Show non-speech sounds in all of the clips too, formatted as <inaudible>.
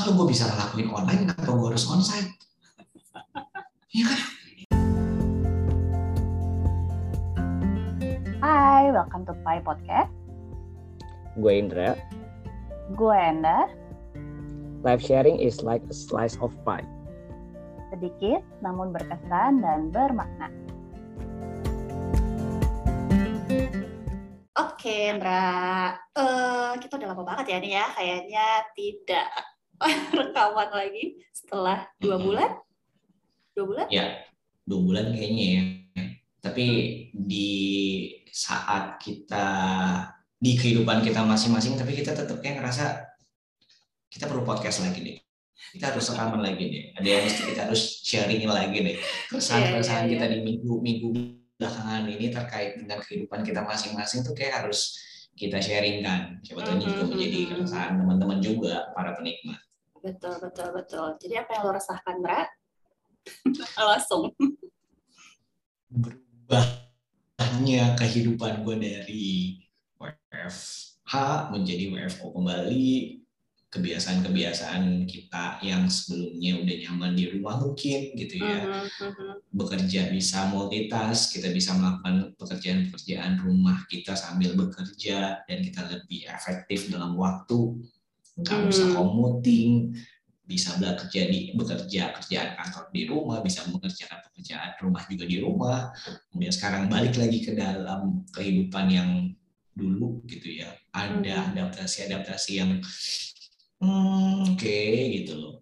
kalau gue bisa ngelakuin online kenapa gue harus onsite Iya kan Hai, welcome to Pai Podcast. Gue Indra. Gue Enda. Live sharing is like a slice of pie. Sedikit namun berkesan dan bermakna. Oke, Indra. Uh, kita udah lama banget ya nih ya. Kayaknya tidak <laughs> rekaman lagi setelah dua bulan. Dua bulan? Ya, dua bulan kayaknya ya. Tapi di saat kita di kehidupan kita masing-masing, tapi kita tetap kayak ngerasa kita perlu podcast lagi nih. Kita harus rekaman lagi nih. Ada yang mesti kita harus sharing lagi nih. Keresahan-keresahan yeah, yeah, yeah. kita di minggu-minggu belakangan ini terkait dengan kehidupan kita masing-masing tuh kayak harus kita sharing kan. Siapa tahu juga menjadi keresahan teman-teman juga para penikmat. Betul, betul, betul. Jadi apa yang lo resahkan, Mbak? <laughs> Langsung. Berubahnya kehidupan gue dari WFH menjadi WFO kembali, kebiasaan-kebiasaan kita yang sebelumnya udah nyaman di rumah mungkin gitu ya uh -huh. bekerja bisa multitask kita bisa melakukan pekerjaan-pekerjaan rumah kita sambil bekerja dan kita lebih efektif dalam waktu nggak hmm. usah commuting bisa bekerja di bekerja kerjaan kantor di rumah bisa mengerjakan pekerjaan rumah juga di rumah. Kemudian sekarang balik lagi ke dalam kehidupan yang dulu gitu ya. Ada adaptasi-adaptasi yang hmm, oke okay, gitu loh.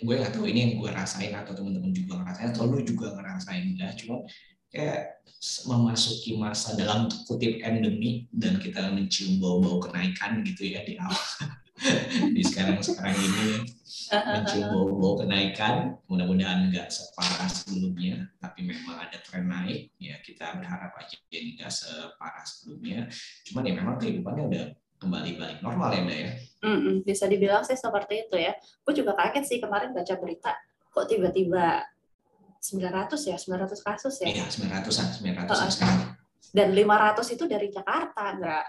Gue nggak tahu ini yang gue rasain atau teman-teman juga ngerasain atau lu juga ngerasain ya cuma kayak memasuki masa dalam kutip endemi dan kita mencium bau-bau kenaikan gitu ya di awal <laughs> di sekarang sekarang ini mencium bau-bau kenaikan mudah-mudahan nggak separah sebelumnya tapi memang ada tren naik ya kita berharap aja ini nggak separah sebelumnya cuman ya memang kehidupannya udah kembali balik normal ya Mbak ya? Mm-mm, bisa dibilang sih seperti itu ya. Gue juga kaget sih kemarin baca berita kok tiba-tiba 900 ya, 900 kasus ya? Iya, 900-an, 900 uh, sekarang. Dan 500 itu dari Jakarta, enggak?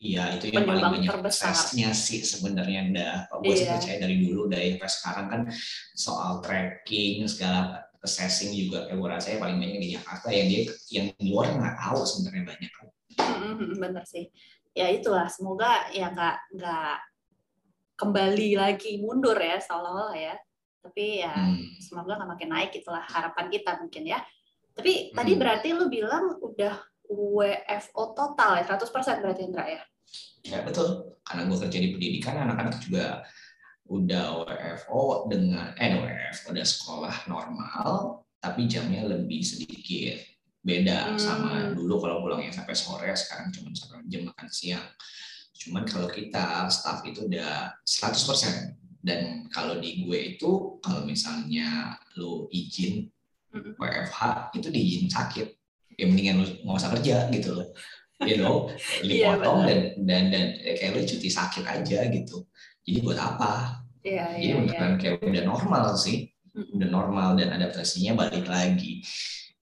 Iya, itu yang paling banyak tesnya sih sebenarnya Nda. Gue iya. percaya dari dulu dari sampai sekarang kan soal tracking segala assessing juga kayak gue rasanya paling banyak di Jakarta yang dia yang luar nggak tahu sebenarnya banyak. Mm-hmm, bener sih ya itulah semoga ya nggak nggak kembali lagi mundur ya seolah-olah ya tapi ya hmm. semoga nggak makin naik itulah harapan kita mungkin ya tapi hmm. tadi berarti lu bilang udah WFO total ya 100% berarti Indra ya ya betul. Karena gue kerja di pendidikan anak-anak juga udah WFO dengan eh WFO udah sekolah normal tapi jamnya lebih sedikit. Beda hmm. sama dulu kalau pulangnya sampai sore sekarang cuma satu jam makan siang. Cuman kalau kita staff itu udah 100% dan kalau di gue itu kalau misalnya lo izin WFH itu diizin sakit. Ya mendingan lo nggak usah kerja gitu loh you know dipotong yeah, dan dan dan kayak lo cuti sakit aja gitu. Jadi buat apa? Yeah, jadi yeah, beneran yeah. kayak udah normal sih. Udah normal dan adaptasinya balik lagi.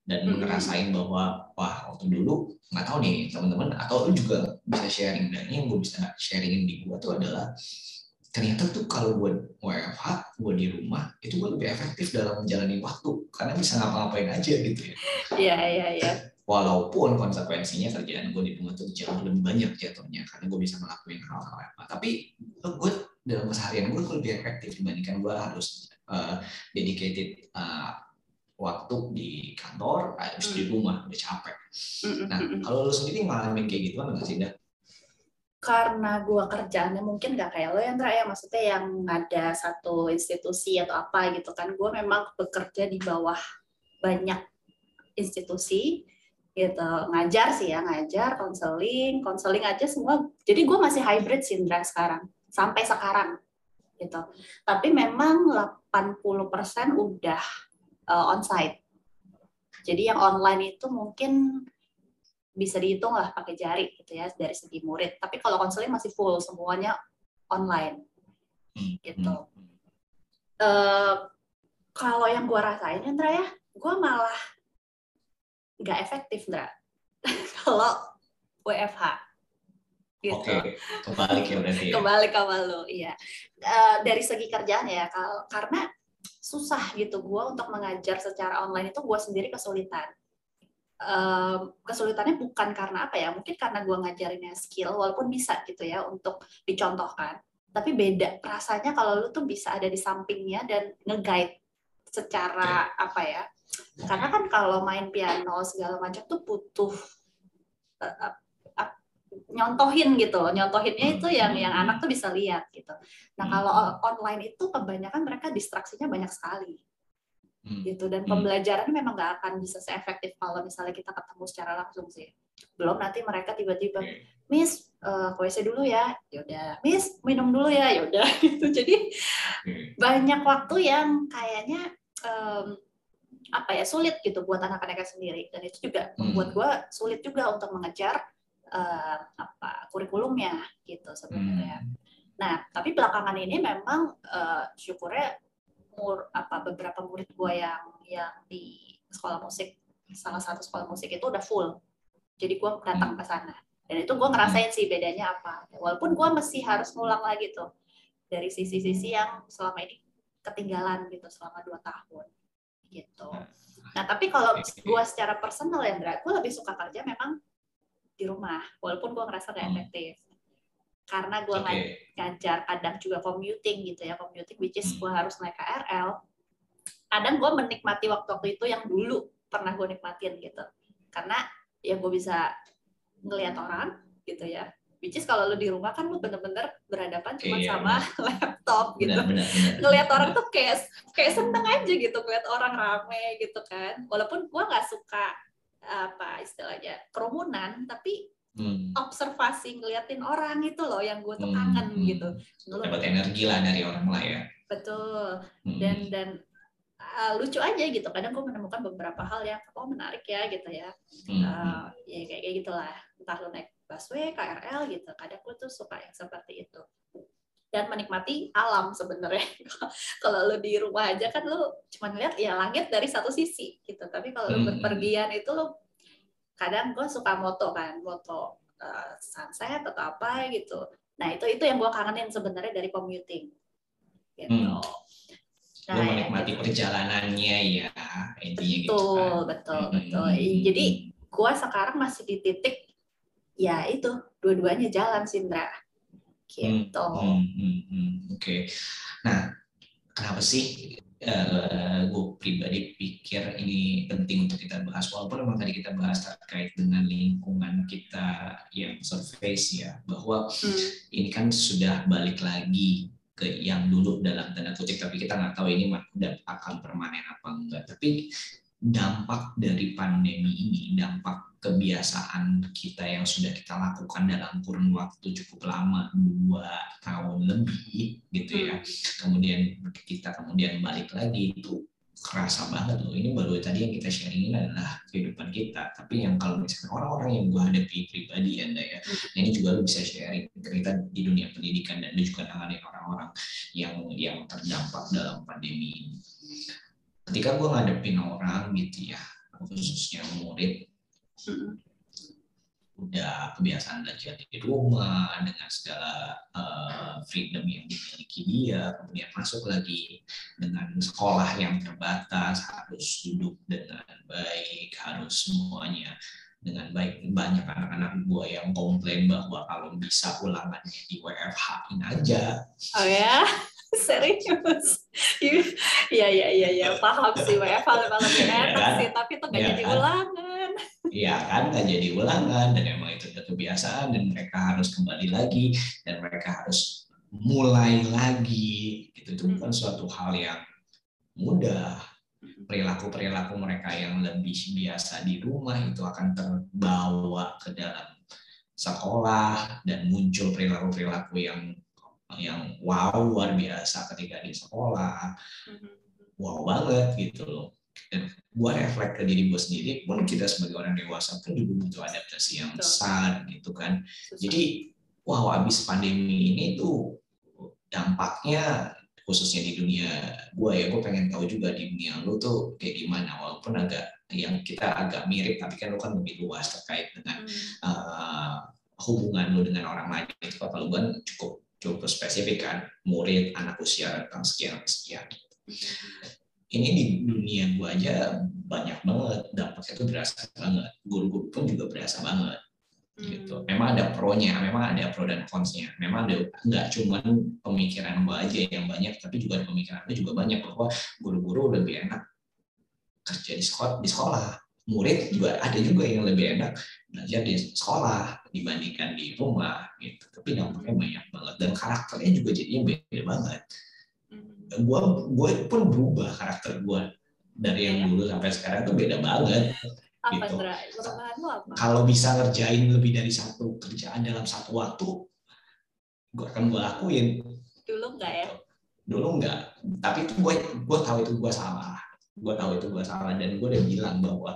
Dan hmm. ngerasain bahwa wah waktu dulu nggak tahu nih teman-teman atau lu juga bisa sharing. Dan yang gue bisa sharingin di gue tuh adalah ternyata tuh kalau gue WFH gue di rumah itu gue lebih efektif dalam menjalani waktu. Karena bisa ngapa-ngapain aja gitu ya. Iya iya iya walaupun konsekuensinya kerjaan gue di rumah tuh jauh lebih banyak jatuhnya karena gue bisa melakukan hal-hal apa tapi gue dalam keseharian gue lebih efektif dibandingkan gue harus uh, dedicated uh, waktu di kantor, harus di hmm. rumah, udah capek. Hmm, nah, hmm, kalau lu sendiri ngalamin kayak gitu nggak sih, Dah? Karena gua kerjaannya mungkin nggak kayak lo ya, Ndra, ya. Maksudnya yang ada satu institusi atau apa gitu kan. Gue memang bekerja di bawah banyak institusi, gitu. Ngajar sih ya, ngajar, konseling, konseling aja semua. Jadi gue masih hybrid sih, Ndra, sekarang. Sampai sekarang, gitu. Tapi memang 80% udah uh, onsite. Jadi yang online itu mungkin bisa dihitung lah pakai jari gitu ya dari segi murid. Tapi kalau konseling masih full semuanya online gitu. Uh, kalau yang gue rasain Ndra ya, gue malah nggak efektif Ndra. <laughs> kalau WFH. gitu. Oke, kebalik ya berarti ya. Kebalik sama lo, iya. Eh, dari segi kerjaan ya, kal- karena susah gitu gue untuk mengajar secara online itu gue sendiri kesulitan. Kesulitannya bukan karena apa ya, mungkin karena gue ngajarinnya skill, walaupun bisa gitu ya untuk dicontohkan. Tapi beda rasanya kalau lu tuh bisa ada di sampingnya dan nge-guide secara apa ya? Karena kan kalau main piano segala macam tuh butuh eh, nyontohin gitu. Nyontohinnya itu yang yang anak tuh bisa lihat gitu. Nah, Hmm. kalau online itu kebanyakan mereka distraksinya banyak sekali Hmm. gitu dan Hmm. pembelajarannya memang nggak akan bisa seefektif kalau misalnya kita ketemu secara langsung sih. Belum nanti mereka tiba-tiba. Miss, eh, ke WC dulu ya. Yaudah, Miss, minum dulu ya. Yaudah <laughs> gitu. Jadi banyak waktu yang kayaknya em, apa ya sulit gitu buat anak-anaknya sendiri dan itu juga Hmm. membuat gue sulit juga untuk mengejar eh, apa kurikulumnya gitu sebenarnya. Hmm. Nah tapi belakangan ini memang eh, syukurnya mur, apa beberapa murid gue yang yang di sekolah musik salah satu sekolah musik itu udah full. Jadi gue datang ke sana dan itu gue ngerasain sih bedanya apa. Walaupun gue masih harus ngulang lagi tuh dari sisi-sisi yang selama ini ketinggalan gitu selama dua tahun gitu. Nah tapi kalau gue secara personal ya, Indra, gue lebih suka kerja memang di rumah, walaupun gue ngerasa gak Hmm. efektif. Karena gue Oke. ngajar, kadang juga commuting gitu ya, commuting which is Hmm. gue harus naik KRL. Kadang gue menikmati waktu-waktu itu yang dulu pernah gue nikmatin gitu. Karena ya gue bisa ngelihat orang gitu ya. Which is kalau lu di rumah kan lu bener-bener berhadapan cuma Iya, sama <laughs> laptop gitu Benar, benar, benar. ngelihat orang tuh kayak kayak seneng aja gitu ngeliat orang rame gitu kan walaupun gua nggak suka apa istilahnya kerumunan tapi Hmm. observasi ngeliatin orang itu loh yang gue tuh Hmm, kangen hmm. gitu Dapat energi lah dari orang lah ya. betul Hmm. dan dan uh, lucu aja gitu. Kadang gue menemukan beberapa hal yang oh menarik ya gitu ya. Hmm. Uh, ya kayak kayak gitulah. Entah lu naik busway KRL gitu. Kadang gue tuh suka yang seperti itu. Dan menikmati alam sebenarnya. <laughs> Kalau lu di rumah aja kan lu cuma lihat ya langit dari satu sisi gitu. Tapi kalau lu Hmm. berpergian itu lu kadang gue suka moto kan. Moto uh, sunset atau apa gitu. Nah itu itu yang gue kangenin sebenarnya dari commuting gitu. Hmm. Nah, Lu ya menikmati gitu. perjalanannya ya intinya gitu betul kan. betul Hmm. betul jadi gua sekarang masih di titik ya itu dua-duanya jalan Sindra gitu Hmm, hmm, hmm. Oke. Nah, kenapa sih gue pribadi pikir ini penting untuk kita bahas walaupun memang tadi kita bahas terkait dengan lingkungan kita yang surface ya bahwa Hmm, ini kan sudah balik lagi ke yang dulu dalam tanda kutip tapi kita nggak tahu ini akan permanen apa enggak. Tapi dampak dari pandemi ini dampak kebiasaan kita yang sudah kita lakukan dalam kurun waktu cukup lama dua tahun lebih gitu ya. Kemudian kita kemudian balik lagi itu kerasa banget loh. Ini baru tadi yang kita sharingin adalah kehidupan kita. Tapi yang kalau misalnya orang-orang yang gue hadapi pribadi ya Nda ya nah ini juga lo bisa sharing cerita di dunia pendidikan dan juga nanganin orang-orang yang yang terdampak dalam pandemi ini. Ketika gue ngadepin orang gitu ya khususnya murid hmm, udah kebiasaan belajar di rumah dengan segala freedom yang dimiliki dia, kemudian masuk lagi dengan sekolah yang terbatas, harus duduk dengan baik, harus semuanya dengan baik. Banyak anak-anak gue yang komplain bahwa kalau bisa ulangannya di WFH-in aja. oh ya <laughs> serius iya iya iya iya paham sih WFH lebih Iya enak kan? sih tapi itu nggak Iya jadi kan? ulangan Iya kan, nggak jadi ulangan dan emang itu udah kebiasaan dan mereka harus kembali lagi dan mereka harus mulai lagi. Gitu. Itu bukan suatu hal yang mudah. Perilaku-perilaku mereka yang lebih biasa di rumah itu akan terbawa ke dalam sekolah dan muncul perilaku-perilaku yang yang wow luar biasa ketika di sekolah. Wow banget gitu loh. Dan gue refleks ke diri gue sendiri pun kita sebagai orang dewasa pun juga butuh adaptasi yang besar gitu kan. Jadi wow habis pandemi ini tuh dampaknya khususnya di dunia gue ya gue pengen tahu juga di dunia lu tuh kayak gimana. Walaupun agak yang kita agak mirip tapi kan lu kan lebih luas terkait dengan Hmm, uh, hubungan lu dengan orang lain. Itu kalau gue cukup cukup spesifik kan murid anak usia rentang sekian sekian. Ini di dunia gue aja banyak banget dampaknya itu berasa banget. Guru-guru pun juga berasa banget gitu. Memang ada pro-nya, memang ada pro dan cons-nya. Memang ada nggak cuma pemikiran gue aja yang banyak, tapi juga pemikiran gue juga banyak bahwa guru-guru lebih enak kerja di sekolah, di sekolah. Murid juga ada juga yang lebih enak belajar di sekolah dibandingkan di rumah gitu. Tapi dampaknya banyak banget dan karakternya juga jadinya beda banget. Gue gue pun berubah karakter gue dari yang dulu sampai sekarang tuh beda banget apa gitu. Apa? Kalau bisa ngerjain lebih dari satu kerjaan dalam satu waktu, gue akan gue lakuin. Dulu enggak ya? Dulu enggak, tapi itu gue gue tahu itu gue salah. Gue tahu itu gue salah dan gue udah bilang bahwa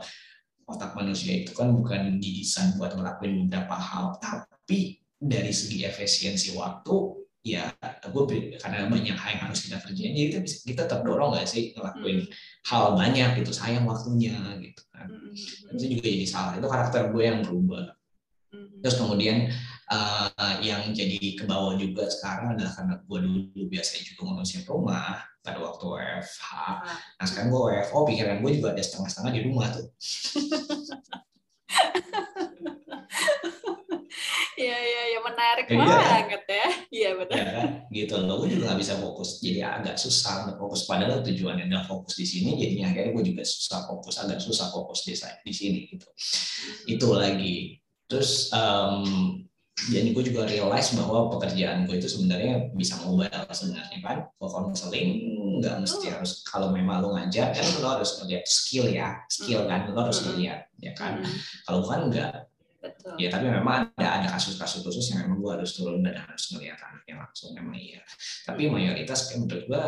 otak manusia itu kan bukan didesain buat ngelakuin beberapa hal, tapi dari segi efisiensi waktu ya gue karena banyak hal yang harus kita kerjain jadi kita bisa kita terdorong nggak sih ngelakuin hal banyak gitu sayang waktunya gitu kan. Mm-mm. itu juga jadi salah. Itu karakter gue yang berubah. Terus kemudian eh, yang jadi ke bawah juga sekarang adalah karena gue dulu biasanya juga ngurusin rumah pada waktu WFH Ah, nah sekarang gue WFO pikiran gue juga ada setengah-setengah di rumah tuh <laughs> Iya iya iya menarik Ya, iya. banget ya. Iya benar. ya kan gitu loh. Gue juga nggak bisa fokus jadi agak susah untuk fokus. Padahal tujuannya adalah fokus di sini jadinya akhirnya gue juga susah fokus agak susah fokus di di sini gitu. Itu lagi. Terus em, dan gue juga realize bahwa pekerjaan gue itu sebenarnya bisa mobile sebenarnya kan? Kalau konseling nggak mesti Oh. harus kalau memang lo ngajar kan lo harus ngeliat skill ya skill kan? Lo harus ngeliat ya kan? Kalau kan nggak Betul. Ya tapi memang ada ada kasus-kasus khusus yang memang gue harus turun dan harus melihat anaknya langsung memang iya. Tapi mayoritas kayak menurut gue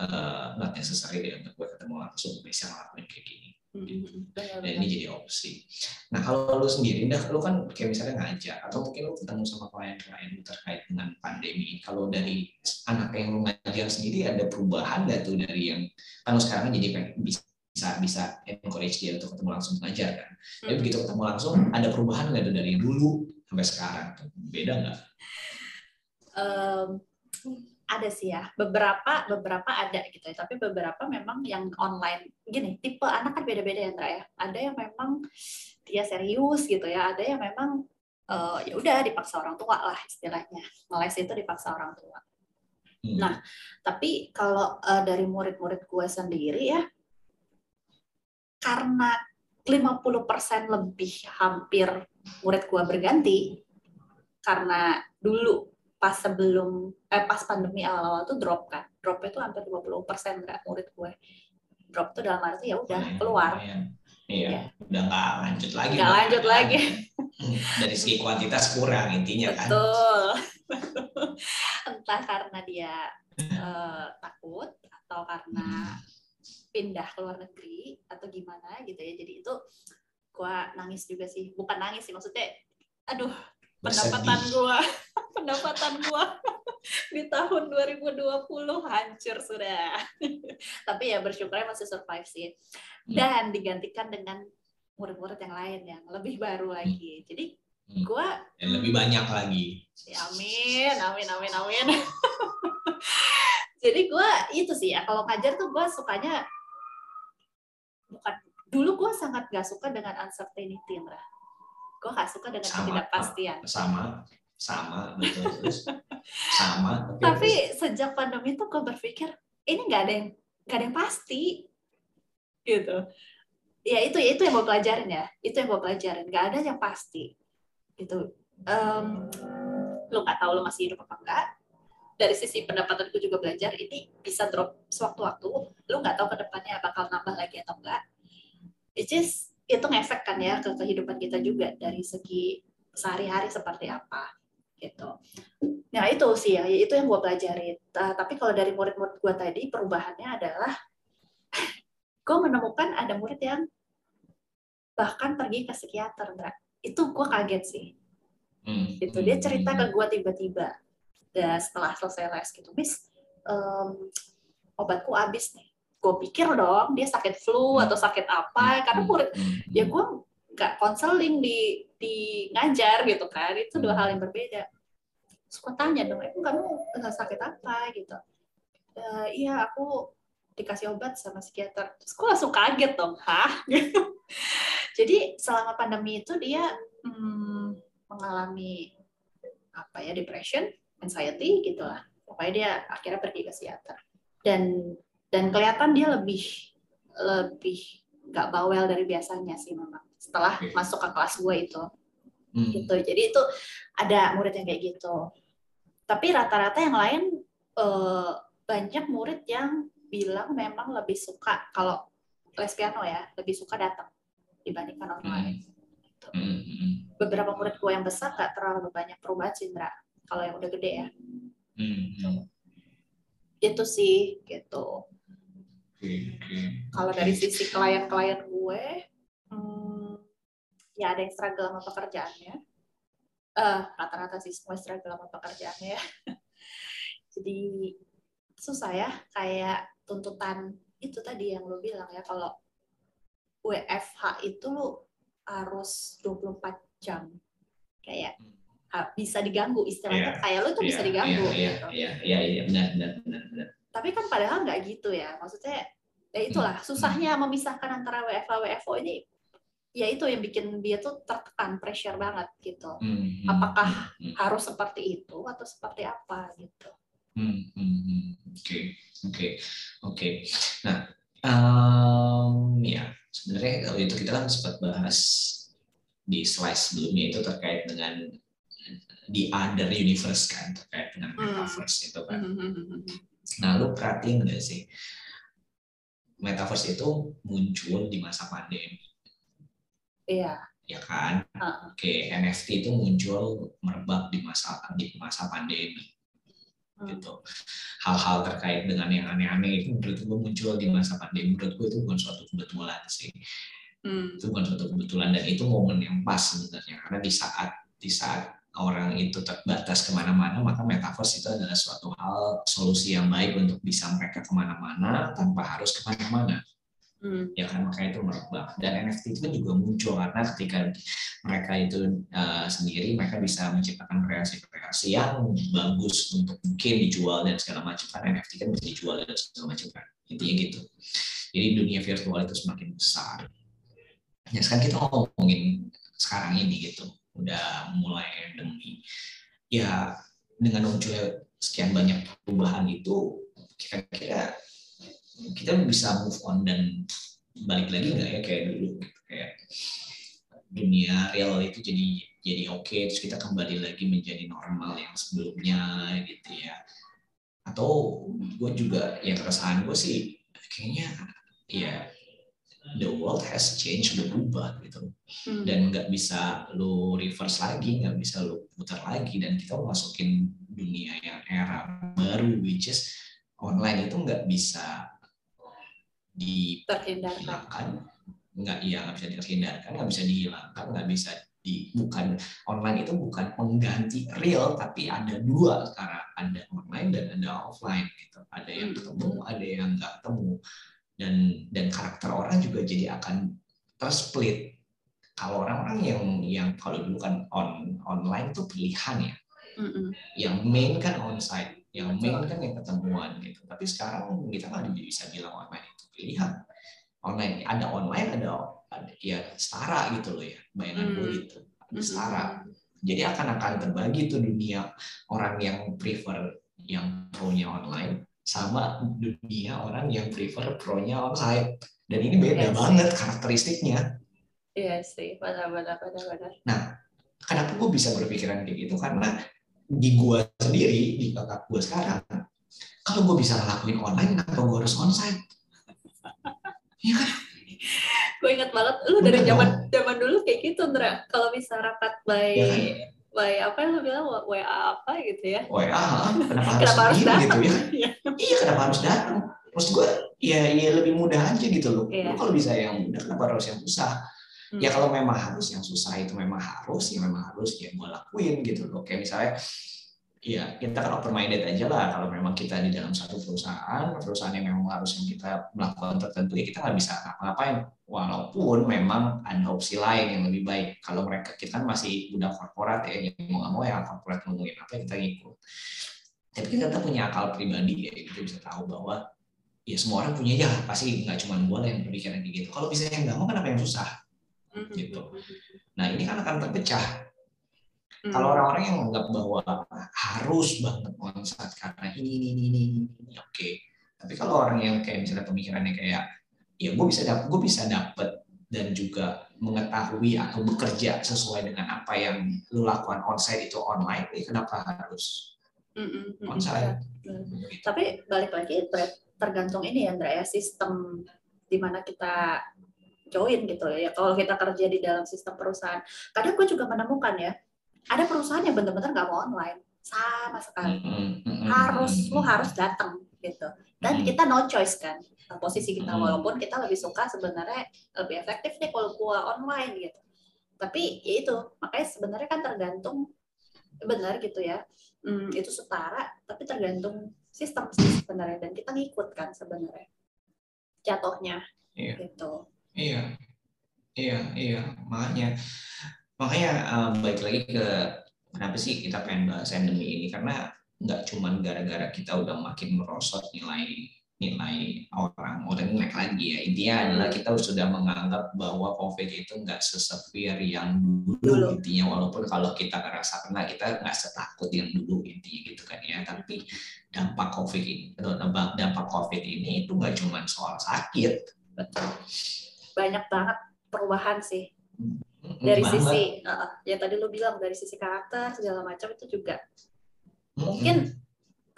uh, not necessary deh untuk gue ketemu langsung bisa ngelakuin kayak gini. Mm, mm, mm. Benar, Dan benar. ini jadi opsi. Nah kalau lu sendiri, dah lu kan kayak misalnya ngajar atau mungkin lu ketemu sama klien-klien terkait dengan pandemi. Kalau dari anak yang lu ngajar sendiri ada perubahan nggak tuh dari yang kan lu sekarang jadi bisa bisa bisa encourage dia untuk ketemu langsung mengajar kan. Tapi Mm. begitu ketemu langsung ada perubahan nggak tuh dari yang dulu sampai sekarang? Beda nggak? Em, ada sih ya beberapa beberapa ada gitu ya tapi beberapa memang yang online gini tipe anak kan beda-beda ya Ndra ya ada yang memang dia serius gitu ya ada yang memang eh, ya udah dipaksa orang tua lah istilahnya ngeles itu dipaksa orang tua Hmm. Nah, tapi kalau eh, dari murid-murid gue sendiri ya, karena 50% lebih hampir murid gue berganti, karena dulu pas sebelum, eh, pas pandemi awal-awal tuh drop kan, drop itu hampir 50% nggak murid gue. Drop tuh dalam arti ya udah keluar. Iya, Iya. udah nggak lanjut lagi. Nggak lanjut nggak lagi. <laughs> Dari segi kuantitas kurang intinya kan. Betul. <laughs> Entah karena dia eh, takut atau karena pindah ke luar negeri atau gimana gitu ya. Jadi itu gua nangis juga sih. Bukan nangis sih maksudnya aduh pendapatan gua <laughs> pendapatan gua <laughs> di tahun 2020 hancur sudah. <laughs> Tapi ya bersyukurnya masih survive sih. Dan digantikan dengan murid-murid yang lain yang lebih baru lagi. Jadi Hmm. gua Dan lebih banyak lagi. Ya, amin, amin, amin, amin. Jadi gue itu sih ya, kalau ngajar tuh gue sukanya bukan dulu gue sangat gak suka dengan uncertainty, Indra. Gue gak suka dengan Sama. ketidakpastian. Sama, sama betul terus sama. Tapi sejak pandemi tuh gue berpikir ini nggak ada yang nggak ada yang pasti, gitu. Ya itu ya itu yang gue pelajarin ya, itu yang gue pelajarin. Gak ada yang pasti, gitu. Em, lu nggak tahu lu masih hidup apa enggak. Dari sisi pendapatanku juga belajar ini bisa drop sewaktu-waktu. Lu nggak tahu ke depannya bakal nambah lagi atau enggak. It's just itu ngefek kan ya ke kehidupan kita juga dari segi sehari-hari seperti apa gitu. Nah itu sih ya, itu yang gue pelajarin. Ta- tapi kalau dari murid-murid gue tadi perubahannya adalah <laughs> gue menemukan ada murid yang bahkan pergi ke psikiater, Ndra. Itu gue kaget sih. Hmm. Gitu. Dia cerita ke gue tiba-tiba dan setelah selesai les gitu, Miss, em, obatku habis nih. Gue pikir dong dia sakit flu Hmm. atau sakit apa, karena murid Hmm. ya gue nggak konseling di di ngajar gitu kan. Itu dua hal yang berbeda. Suka tanya dong emang kamu sakit apa? Gitu. "Eh, iya aku dikasih obat sama psikiater. Terus aku langsung kaget dong hah? Gitu <laughs> jadi selama pandemi itu dia hmm, mengalami apa ya depression anxiety gitu lah. Pokoknya dia akhirnya pergi ke psikiater. Dan dan kelihatan dia lebih lebih nggak bawel dari biasanya sih memang. Setelah Oke. masuk ke kelas gue itu. Hmm. gitu. Jadi itu ada murid yang kayak gitu. Tapi rata-rata yang lain eh, banyak murid yang bilang memang lebih suka kalau les piano ya lebih suka datang dibandingkan online Hmm, hmm, beberapa murid gue yang besar nggak terlalu banyak perubahan sih Indra kalau yang udah gede ya. Hmm, hmm. itu sih gitu. Kalau dari sisi klien-klien gue hmm, ya ada yang struggle sama pekerjaannya. Eh, rata-rata sih semua struggle sama pekerjaannya. Ya <laughs> jadi susah ya kayak tuntutan itu tadi yang lo bilang ya kalau WFH itu lo harus 24 jam. Kayak ha- bisa diganggu istilahnya Iya, kayak lo tuh bisa Iya, diganggu Iya, gitu. iya, iya, iya, benar, benar, benar, benar. tapi kan padahal nggak gitu ya maksudnya ya itulah susahnya memisahkan antara WFH WFO ini ya itu yang bikin dia tuh tertekan pressure banget gitu Hmm, hmm, Apakah hmm, harus seperti itu atau seperti apa gitu hmm, hmm, hmm. Oke, oke, oke. Nah, em, ya sebenarnya kalau itu kita kan sempat bahas di slide sebelumnya itu terkait dengan di other universe kan terkait dengan Hmm. metaverse itu kan. Nah, lu perhatiin nggak sih metaverse itu muncul di masa pandemi, iya ya kan? Heeh. Oke, NFT itu muncul merebak di masa di masa pandemi. Hmm. gitu hal-hal terkait dengan yang aneh-aneh itu menurut gue muncul di masa pandemi menurut gue itu bukan suatu kebetulan sih Hmm. itu bukan suatu kebetulan dan itu momen yang pas sebenarnya karena di saat di saat orang itu terbatas ke mana-mana maka metaverse itu adalah suatu hal solusi yang baik untuk bisa mereka ke mana-mana tanpa harus ke mana-mana. Hmm. ya kan? Makanya itu merebak dan NFT itu kan juga muncul karena ketika mereka itu uh, sendiri mereka bisa menciptakan kreasi-kreasi yang bagus untuk mungkin dijual dan segala macam. Kan NFT kan bisa dijual dan segala macam kan? Intinya gitu. Jadi dunia virtual itu semakin besar. Ya sekarang kita ngomongin sekarang ini gitu udah mulai endemi ya dengan munculnya sekian banyak perubahan itu kira-kira kita bisa move on dan balik lagi nggak ya kayak dulu gitu. kayak dunia real itu jadi jadi oke terus kita kembali lagi menjadi normal yang sebelumnya gitu ya atau gue juga ya keresahan gue sih kayaknya ya the world has changed berubah gitu. Hmm. dan nggak bisa lo reverse lagi nggak bisa lo putar lagi dan kita masukin dunia yang era baru which is online itu nggak bisa dihilangkan nggak iya nggak bisa terhindarkan nggak bisa dihilangkan nggak bisa di bukan online itu bukan pengganti real tapi ada dua sekarang ada online dan ada offline gitu. Ada yang ketemu ada yang nggak ketemu dan dan karakter orang juga jadi akan tersplit. Kalau orang-orang yang yang kalau dulu kan on online tuh pilihan ya. Mm-mm. yang main kan onsite yang main kan yang ketemuan gitu. Tapi sekarang kita nggak bisa bilang online itu pilihan. Online ada online ada, ada ya setara gitu loh ya bayangan gue Hmm. gitu. Ada setara. Jadi akan akan terbagi tuh dunia orang yang prefer yang pro-nya online sama dunia orang yang prefer pro-nya onsite dan ini beda Yes. banget karakteristiknya. Iya sih benar benar benar benar. Kenapa gue bisa berpikiran kayak gitu? Karena di gue sendiri di kakak gue sekarang kalau gue bisa ngelakuin online kenapa gue harus onsite? Iya kan? gue ingat banget lu dari zaman zaman dulu kayak gitu Ndra. Kalau bisa rapat by Iya kan? By apa yang lu bilang WA apa gitu ya WA, kenapa harus Kenapa harus datang? gitu ya? <laughs> Iya. Iya, kenapa harus datang? Maksud gue, ya, ya lebih mudah aja gitu loh. Iya. Lu kalau bisa yang mudah, kenapa harus yang susah? Hmm. Ya kalau memang harus yang susah itu memang harus, ya memang harus ya gue lakuin gitu loh. Kayak misalnya Iya, kita kan open minded aja lah. Kalau memang kita di dalam satu perusahaan, perusahaan yang memang harus yang kita melakukan tertentu, ya kita nggak bisa ngapain. Walaupun memang ada opsi lain yang lebih baik. Kalau mereka kita kan masih budak korporat ya, yang mau nggak mau ya korporat ngomongin apa kita ngikut. Tapi kita punya akal pribadi ya, kita bisa tahu bahwa ya semua orang punya ya pasti nggak cuma gue yang berpikiran kayak gitu. Kalau bisa yang nggak mau kenapa yang susah? Gitu. Nah ini kan akan terpecah Hmm. Kalau orang-orang yang menganggap bahwa harus banget onsite karena ini ini ini ini, ini oke. Okay. Tapi kalau orang yang kayak misalnya pemikirannya kayak ya gue bisa dapet, gue bisa dapet dan juga mengetahui atau bekerja sesuai dengan apa yang lu lakukan onsite itu online, ya kenapa harus mm -mm, onsite? Ya. Tapi balik lagi tergantung ini ya Andra ya sistem di mana kita join gitu ya. Kalau kita kerja di dalam sistem perusahaan, kadang gue juga menemukan ya ada perusahaan yang benar-benar nggak mau online. Sama sekali. Harus lu harus datang gitu. Dan kita no choice kan. Posisi kita walaupun kita lebih suka sebenarnya lebih efektif nih kalau gua online gitu. Tapi ya itu. Makanya sebenarnya kan tergantung benar gitu ya. Hmm, itu setara tapi tergantung sistem sih sebenarnya. Dan kita ngikut kan sebenarnya. Jatuhnya iya. gitu. Iya. Iya iya. Makanya makanya uh, balik lagi ke kenapa sih kita pengen bahas endemi ini? Karena nggak cuma gara-gara kita udah makin merosot nilai nilai orang orang naik lagi ya. Intinya adalah kita sudah menganggap bahwa covid itu nggak sesevere yang dulu, intinya. Walaupun kalau kita ngerasa kena kita nggak setakut yang dulu intinya gitu kan ya. Tapi dampak covid ini dampak dampak covid ini itu nggak cuma soal sakit. Betul. Banyak banget perubahan sih dari sisi uh, ya tadi lu bilang dari sisi karakter segala macam itu juga. Mungkin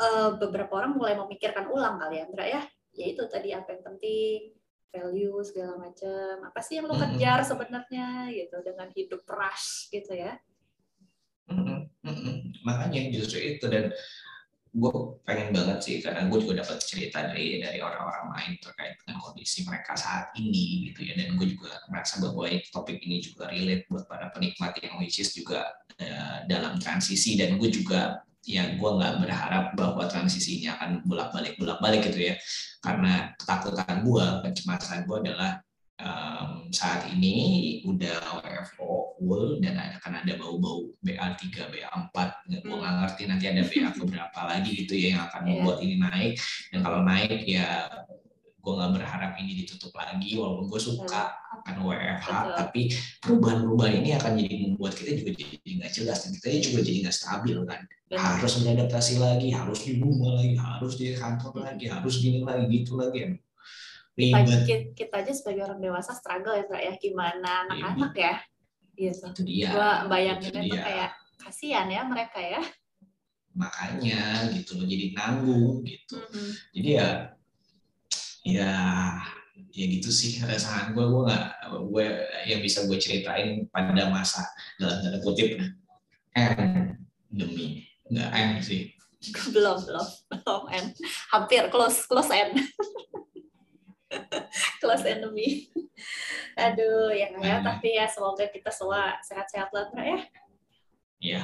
uh, beberapa orang mulai memikirkan ulang kali ya Andra ya. Ya itu tadi apa yang penting value segala macam. Apa sih yang lo kejar sebenarnya gitu dengan hidup rush gitu ya? Makanya justru itu dan gue pengen banget sih karena gue juga dapat cerita dari dari orang-orang lain terkait dengan kondisi mereka saat ini gitu ya. Dan gue juga merasa bahwa topik ini juga relate buat para penikmat yang which juga uh, dalam transisi. Dan gue juga ya gue nggak berharap bahwa transisinya akan bolak-balik bolak-balik gitu ya. Karena ketakutan gue kecemasan gue adalah um, saat ini udah WFO full dan akan ada bau-bau BA3, BA4. Gue hmm. nggak ngerti nanti ada BA <laughs> berapa lagi gitu ya yang akan iya. membuat ini naik. Dan kalau naik ya gue nggak berharap ini ditutup lagi walaupun gue suka akan WFH Betul. tapi perubahan-perubahan ini akan jadi membuat kita juga jadi nggak jelas dan kita juga jadi nggak stabil kan Betul. harus beradaptasi lagi harus di rumah lagi harus di kantor lagi harus gini lagi gitu lagi kita, kita aja sebagai orang dewasa struggle ya ya. Gimana anak-anak ya? Gitu. Itu dia. Gua bayanginnya tuh kayak kasihan ya mereka ya. Makanya gitu loh jadi nanggung gitu. Mm-hmm. jadi ya ya ya gitu sih rasakan gue gue nggak gue yang bisa gue ceritain pada masa dalam tanda kutip n demi nggak n sih. <laughs> Belum belum belum n. Hampir close close n <laughs> close enemy. <laughs> Aduh, ya ya, tapi ya semoga kita semua sehat-sehat lah, ya. Iya.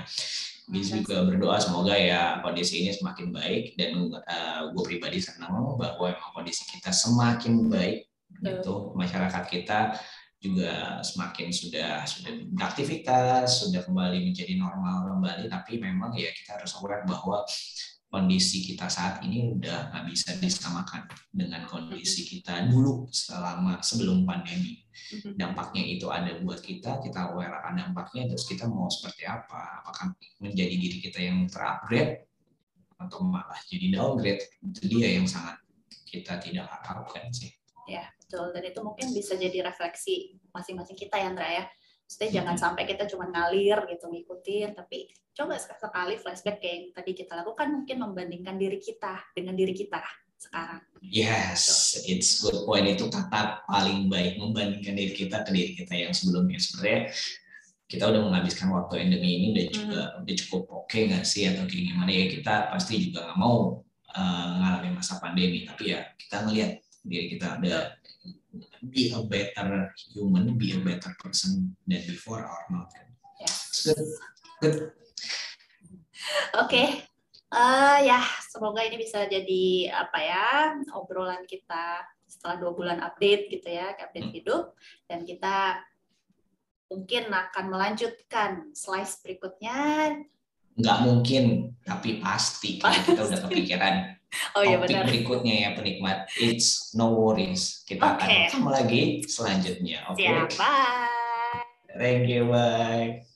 Bisa juga berdoa semoga ya kondisi ini semakin baik dan uh, gue pribadi senang bahwa emang kondisi kita semakin baik gitu masyarakat kita juga semakin sudah sudah beraktivitas sudah kembali menjadi normal kembali tapi memang ya kita harus aware bahwa kondisi kita saat ini udah nggak bisa disamakan dengan kondisi kita dulu selama sebelum pandemi. Mm-hmm. Dampaknya itu ada buat kita, kita aware akan dampaknya, terus kita mau seperti apa? Apakah menjadi diri kita yang terupgrade atau malah jadi downgrade? Itu dia yang sangat kita tidak harapkan sih. Ya, betul. Dan itu mungkin bisa jadi refleksi masing-masing kita ya, Andra ya. Maksudnya jangan mm-hmm. sampai kita cuma ngalir gitu ngikutin, tapi coba sekali flashback kayak yang tadi kita lakukan mungkin membandingkan diri kita dengan diri kita sekarang. Yes, it's good point itu kata paling baik membandingkan diri kita ke diri kita yang sebelumnya sebenarnya kita udah menghabiskan waktu endemi ini udah juga hmm. udah cukup oke okay nggak sih atau kayak gimana ya kita pasti juga nggak mau uh, ngalamin masa pandemi tapi ya kita ngelihat diri kita ada be a better human, be a better person than before or not. Yes. Good. Good. Oke, Eh, ya semoga ini bisa jadi apa ya obrolan kita setelah dua bulan update gitu ya, update hidup dan kita mungkin akan melanjutkan slice berikutnya. Nggak mungkin, tapi pasti karena kita udah kepikiran Oh iya benar. berikutnya ya penikmat. It's no worries. Kita akan Oke. ketemu lagi selanjutnya. Oke. Siap, bye. Thank you. Bye.